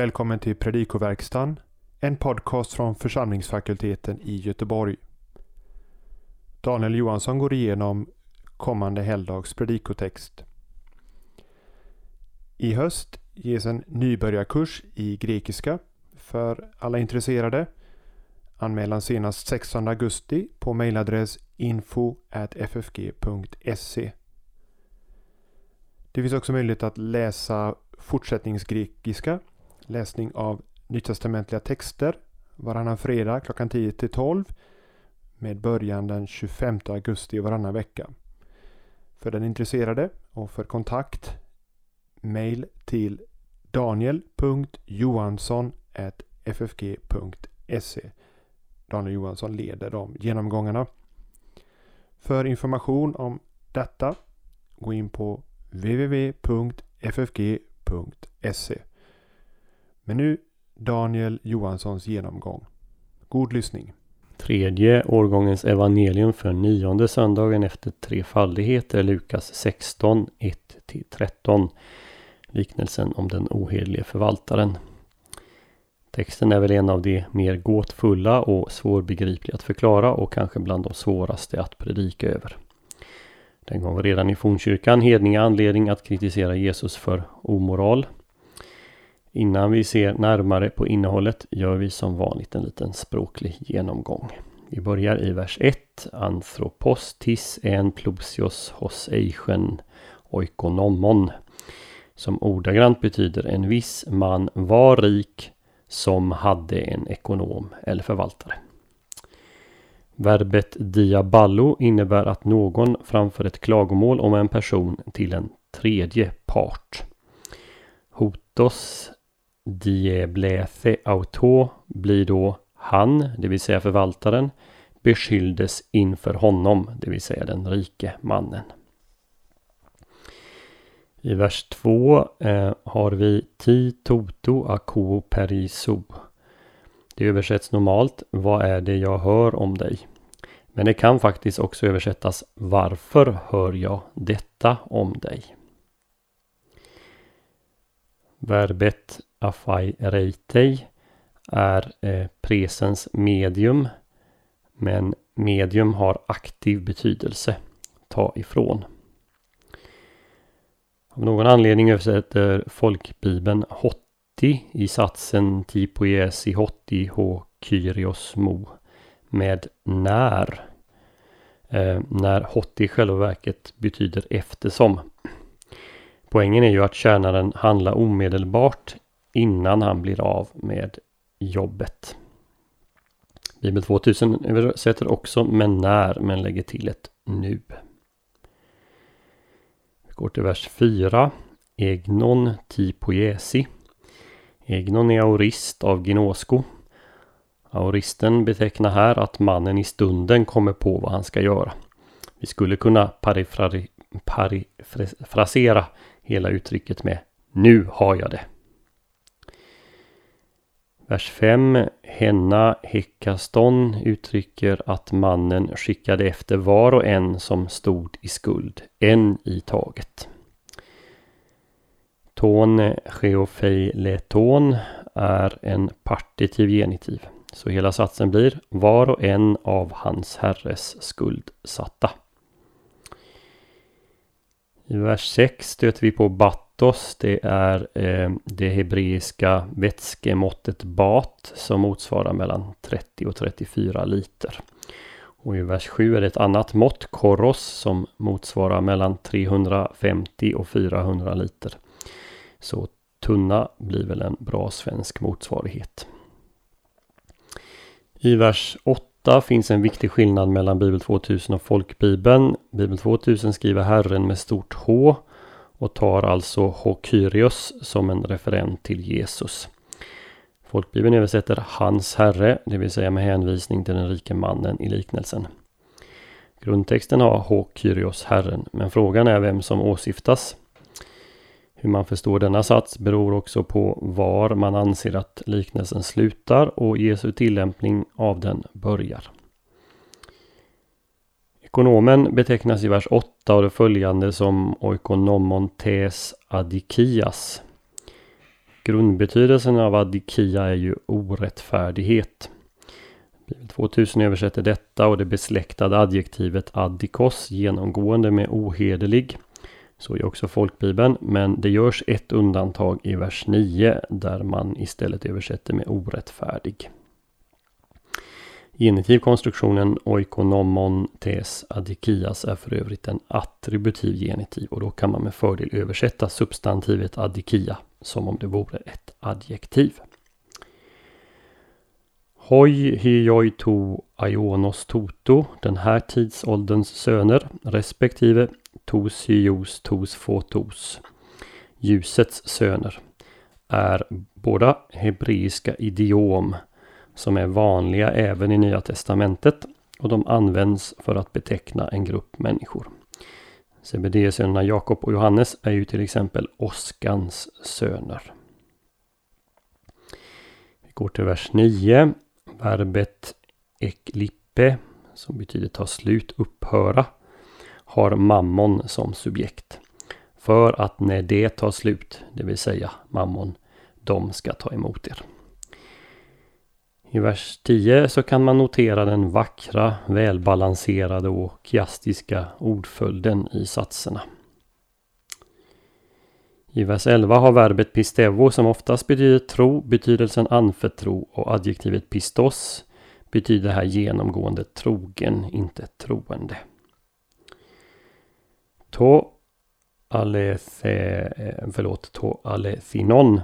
välkommen till Predikoverkstan, en podcast från församlingsfakulteten i Göteborg. Daniel Johansson går igenom kommande helgdags predikotext. I höst ges en nybörjarkurs i grekiska för alla intresserade. Anmälan senast 16 augusti på mejladress info.ffg.se. Det finns också möjlighet att läsa fortsättningsgrekiska, läsning av nytestamentliga texter varannan fredag klockan 10 till 12 med början den 25 augusti varannan vecka. För den intresserade och för kontakt mail till daniel.johansson.ffg.se Daniel Johansson leder de genomgångarna. För information om detta gå in på www.ffg.se men nu Daniel Johanssons genomgång. God lyssning. Tredje årgångens evangelium för nionde söndagen efter trefaldighet är Lukas 16, 1-13. Liknelsen om den ohederlige förvaltaren. Texten är väl en av de mer gåtfulla och svårbegripliga att förklara och kanske bland de svåraste att predika över. Den gav redan i fornkyrkan hedninga anledning att kritisera Jesus för omoral. Innan vi ser närmare på innehållet gör vi som vanligt en liten språklig genomgång. Vi börjar i vers 1. Anthropos tis en plosios hos eichen oikonomon. Som ordagrant betyder en viss man var rik som hade en ekonom eller förvaltare. Verbet diaballo innebär att någon framför ett klagomål om en person till en tredje part. Hotos dieblethe auto blir då han, det vill säga förvaltaren, beskylldes inför honom, det vill säga den rike mannen. I vers 2 eh, har vi Ti toto ako periso. Det översätts normalt Vad är det jag hör om dig? Men det kan faktiskt också översättas Varför hör jag detta om dig? Verbet afai reitei är eh, presens medium. Men medium har aktiv betydelse. Ta ifrån. Av någon anledning översätter folkbibeln hotti i satsen tipoesi hotti H kyrios mo med när. Eh, när hotti i själva verket betyder eftersom. Poängen är ju att tjänaren handlar omedelbart innan han blir av med jobbet. Bibel 2000 översätter också med när men lägger till ett nu. Vi går till vers 4. Egnon tipoesi. Egnon är aurist av Ginosko. Auristen betecknar här att mannen i stunden kommer på vad han ska göra. Vi skulle kunna parifrasera hela uttrycket med Nu har jag det. Vers 5. Henna Hekaston uttrycker att mannen skickade efter var och en som stod i skuld, en i taget. Ton leton är en partitiv genitiv. Så hela satsen blir var och en av hans herres skuldsatta. I vers 6 stöter vi på Bat batos. Det är eh, det hebreiska vätskemåttet bat som motsvarar mellan 30 och 34 liter. Och i vers 7 är det ett annat mått, koros, som motsvarar mellan 350 och 400 liter. Så tunna blir väl en bra svensk motsvarighet. I vers 8 finns en viktig skillnad mellan Bibel 2000 och Folkbibeln. Bibel 2000 skriver Herren med stort H och tar alltså Hokyrios som en referent till Jesus. Folkbibeln översätter hans herre, det vill säga med hänvisning till den rike mannen i liknelsen. Grundtexten har Hokyrios herren, men frågan är vem som åsyftas. Hur man förstår denna sats beror också på var man anser att liknelsen slutar och Jesu tillämpning av den börjar. Ekonomen betecknas i vers 8 och det följande som oikonomon tes adikias. Grundbetydelsen av adikia är ju orättfärdighet. Bibel 2000 översätter detta och det besläktade adjektivet adikos genomgående med ohederlig. Så är också folkbibeln, men det görs ett undantag i vers 9 där man istället översätter med orättfärdig. Genitivkonstruktionen oikonomon tes adikias är för övrigt en attributiv genitiv och då kan man med fördel översätta substantivet adikia som om det vore ett adjektiv. Hoi hyoi to aionos toto, den här tidsålderns söner, respektive tos hyos tos fotos, ljusets söner, är båda hebreiska idiom som är vanliga även i Nya Testamentet och de används för att beteckna en grupp människor. Zebedeus-sönerna Jakob och Johannes är ju till exempel Oskans söner. Vi går till vers 9. Verbet eklippe, som betyder ta slut, upphöra, har mammon som subjekt. För att när det tar slut, det vill säga mammon, de ska ta emot er. I vers 10 så kan man notera den vackra, välbalanserade och kiastiska ordföljden i satserna. I vers 11 har verbet pistevo som oftast betyder tro betydelsen anförtro och adjektivet pistos betyder här genomgående trogen, inte troende. To alethe, eh, förlåt, to alethinon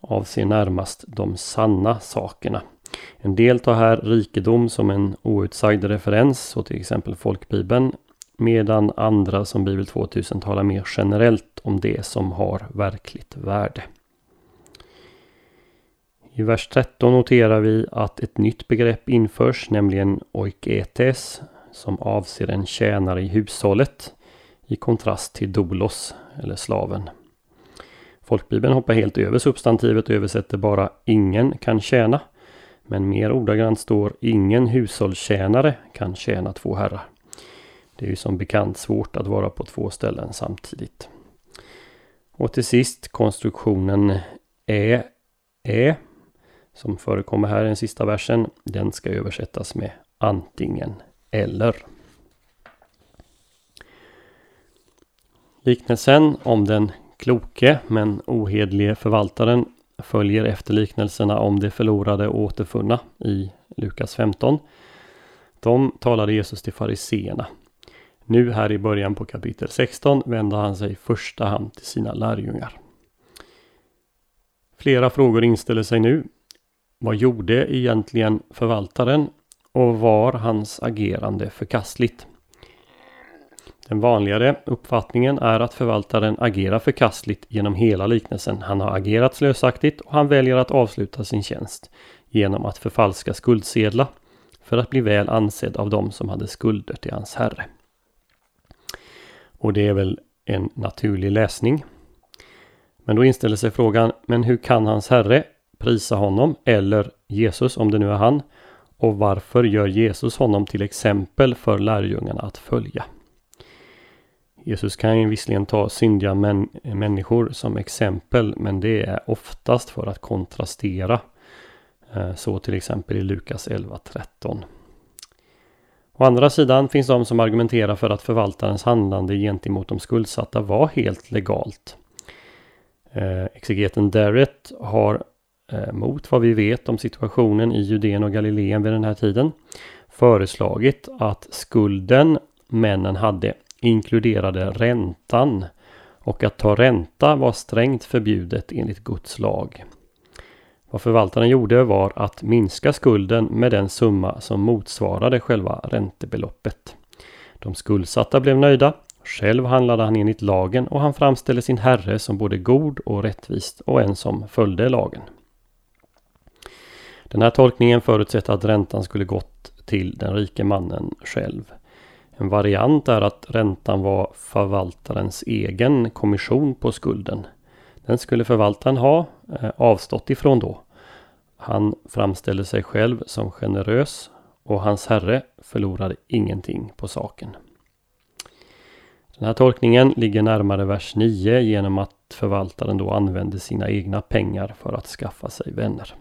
avser närmast de sanna sakerna. En del tar här rikedom som en outsagd referens, så till exempel folkbibeln, medan andra som Bibel 2000 talar mer generellt om det som har verkligt värde. I vers 13 noterar vi att ett nytt begrepp införs, nämligen oiketes, som avser en tjänare i hushållet, i kontrast till dolos, eller slaven. Folkbibeln hoppar helt över substantivet och översätter bara ingen kan tjäna. Men mer ordagrant står ingen hushållstjänare kan tjäna två herrar. Det är ju som bekant svårt att vara på två ställen samtidigt. Och till sist konstruktionen ä, ä som förekommer här i den sista versen. Den ska översättas med antingen eller. Liknelsen om den kloke men ohedlige förvaltaren följer efter liknelserna om det förlorade och återfunna i Lukas 15. De talade Jesus till fariseerna. Nu här i början på kapitel 16 vänder han sig i första hand till sina lärjungar. Flera frågor inställer sig nu. Vad gjorde egentligen förvaltaren och var hans agerande förkastligt? Den vanligare uppfattningen är att förvaltaren agerar förkastligt genom hela liknelsen. Han har agerat slösaktigt och han väljer att avsluta sin tjänst genom att förfalska skuldsedlar för att bli väl ansedd av dem som hade skulder till hans herre. Och det är väl en naturlig läsning. Men då inställer sig frågan, men hur kan hans herre prisa honom eller Jesus om det nu är han? Och varför gör Jesus honom till exempel för lärjungarna att följa? Jesus kan ju visserligen ta syndiga män, människor som exempel men det är oftast för att kontrastera. Eh, så till exempel i Lukas 11.13. Å andra sidan finns de som argumenterar för att förvaltarens handlande gentemot de skuldsatta var helt legalt. Eh, exegeten Darrett har eh, mot vad vi vet om situationen i Judeen och Galileen vid den här tiden föreslagit att skulden männen hade inkluderade räntan och att ta ränta var strängt förbjudet enligt Guds lag. Vad förvaltaren gjorde var att minska skulden med den summa som motsvarade själva räntebeloppet. De skuldsatta blev nöjda. Själv handlade han enligt lagen och han framställde sin herre som både god och rättvist och en som följde lagen. Den här tolkningen förutsätter att räntan skulle gått till den rike mannen själv. En variant är att räntan var förvaltarens egen kommission på skulden. Den skulle förvaltaren ha eh, avstått ifrån då. Han framställde sig själv som generös och hans herre förlorade ingenting på saken. Den här tolkningen ligger närmare vers 9 genom att förvaltaren då använde sina egna pengar för att skaffa sig vänner.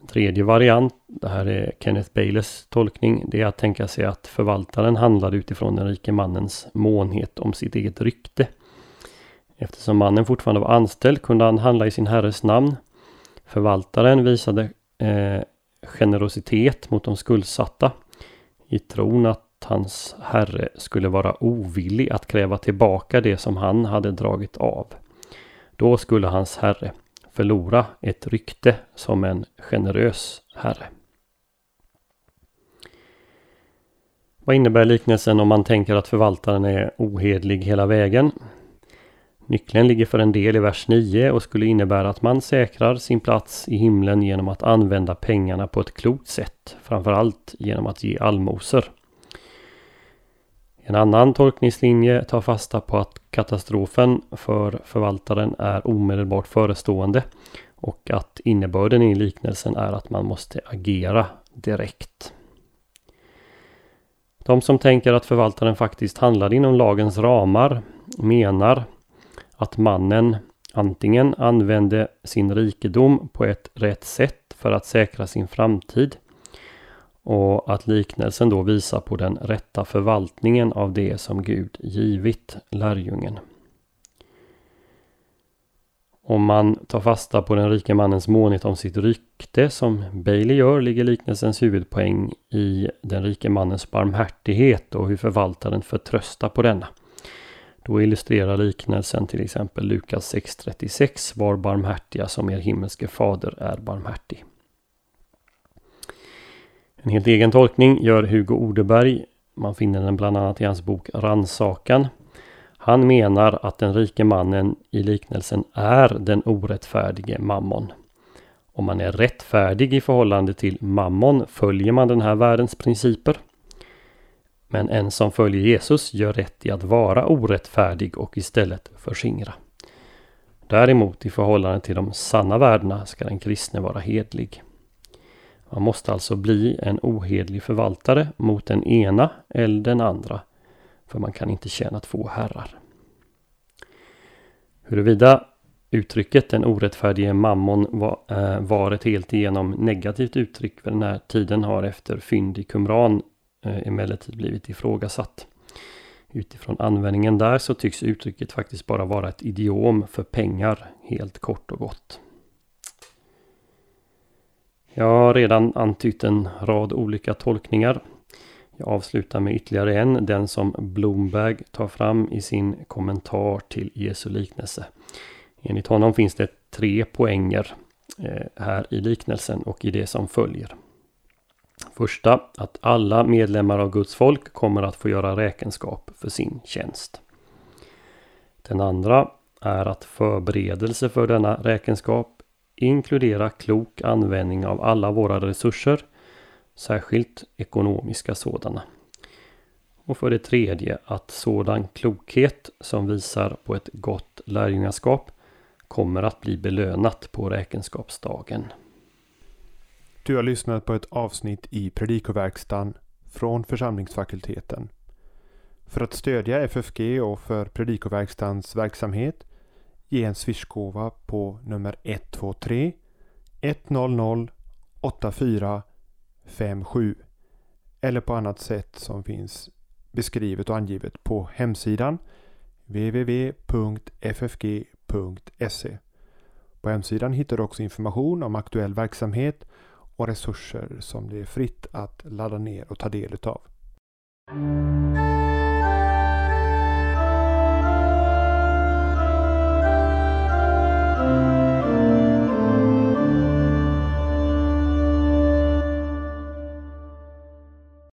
En tredje variant, det här är Kenneth Bailes tolkning, det är att tänka sig att förvaltaren handlade utifrån den rike mannens månhet om sitt eget rykte. Eftersom mannen fortfarande var anställd kunde han handla i sin herres namn. Förvaltaren visade eh, generositet mot de skuldsatta i tron att hans herre skulle vara ovillig att kräva tillbaka det som han hade dragit av. Då skulle hans herre förlora ett rykte som en generös herre. Vad innebär liknelsen om man tänker att förvaltaren är ohedlig hela vägen? Nyckeln ligger för en del i vers 9 och skulle innebära att man säkrar sin plats i himlen genom att använda pengarna på ett klokt sätt. Framförallt genom att ge allmosor. En annan tolkningslinje tar fasta på att katastrofen för förvaltaren är omedelbart förestående och att innebörden i liknelsen är att man måste agera direkt. De som tänker att förvaltaren faktiskt handlar inom lagens ramar menar att mannen antingen använde sin rikedom på ett rätt sätt för att säkra sin framtid och att liknelsen då visar på den rätta förvaltningen av det som Gud givit lärjungen. Om man tar fasta på den rike mannens månhet om sitt rykte som Bailey gör ligger liknelsens huvudpoäng i den rike mannens barmhärtighet och hur förvaltaren förtröstar på denna. Då illustrerar liknelsen till exempel Lukas 6.36 Var barmhärtiga som er himmelske fader är barmhärtig. En helt egen tolkning gör Hugo Odeberg. Man finner den bland annat i hans bok Ransakan. Han menar att den rike mannen i liknelsen är den orättfärdige mammon. Om man är rättfärdig i förhållande till mammon följer man den här världens principer. Men en som följer Jesus gör rätt i att vara orättfärdig och istället förskingra. Däremot i förhållande till de sanna värdena ska den kristne vara hedlig. Man måste alltså bli en ohedlig förvaltare mot den ena eller den andra. För man kan inte tjäna två herrar. Huruvida uttrycket den orättfärdige mammon var, eh, äh, var ett helt igenom negativt uttryck för den här tiden har efter fynd i Qumran äh, emellertid blivit ifrågasatt. Utifrån användningen där så tycks uttrycket faktiskt bara vara ett idiom för pengar helt kort och gott. Jag har redan antytt en rad olika tolkningar. Jag avslutar med ytterligare en, den som Blomberg tar fram i sin kommentar till Jesu liknelse. Enligt honom finns det tre poänger eh, här i liknelsen och i det som följer. Första, att alla medlemmar av Guds folk kommer att få göra räkenskap för sin tjänst. Den andra är att förberedelse för denna räkenskap inkludera klok användning av alla våra resurser, särskilt ekonomiska sådana. Och för det tredje att sådan klokhet som visar på ett gott lärjungaskap kommer att bli belönat på räkenskapsdagen. Du har lyssnat på ett avsnitt i Predikoverkstan från församlingsfakulteten. För att stödja FFG och för Predikoverkstans verksamhet ge en swishgåva på nummer 123 100 8457 eller på annat sätt som finns beskrivet och angivet på hemsidan www.ffg.se. På hemsidan hittar du också information om aktuell verksamhet och resurser som det är fritt att ladda ner och ta del utav.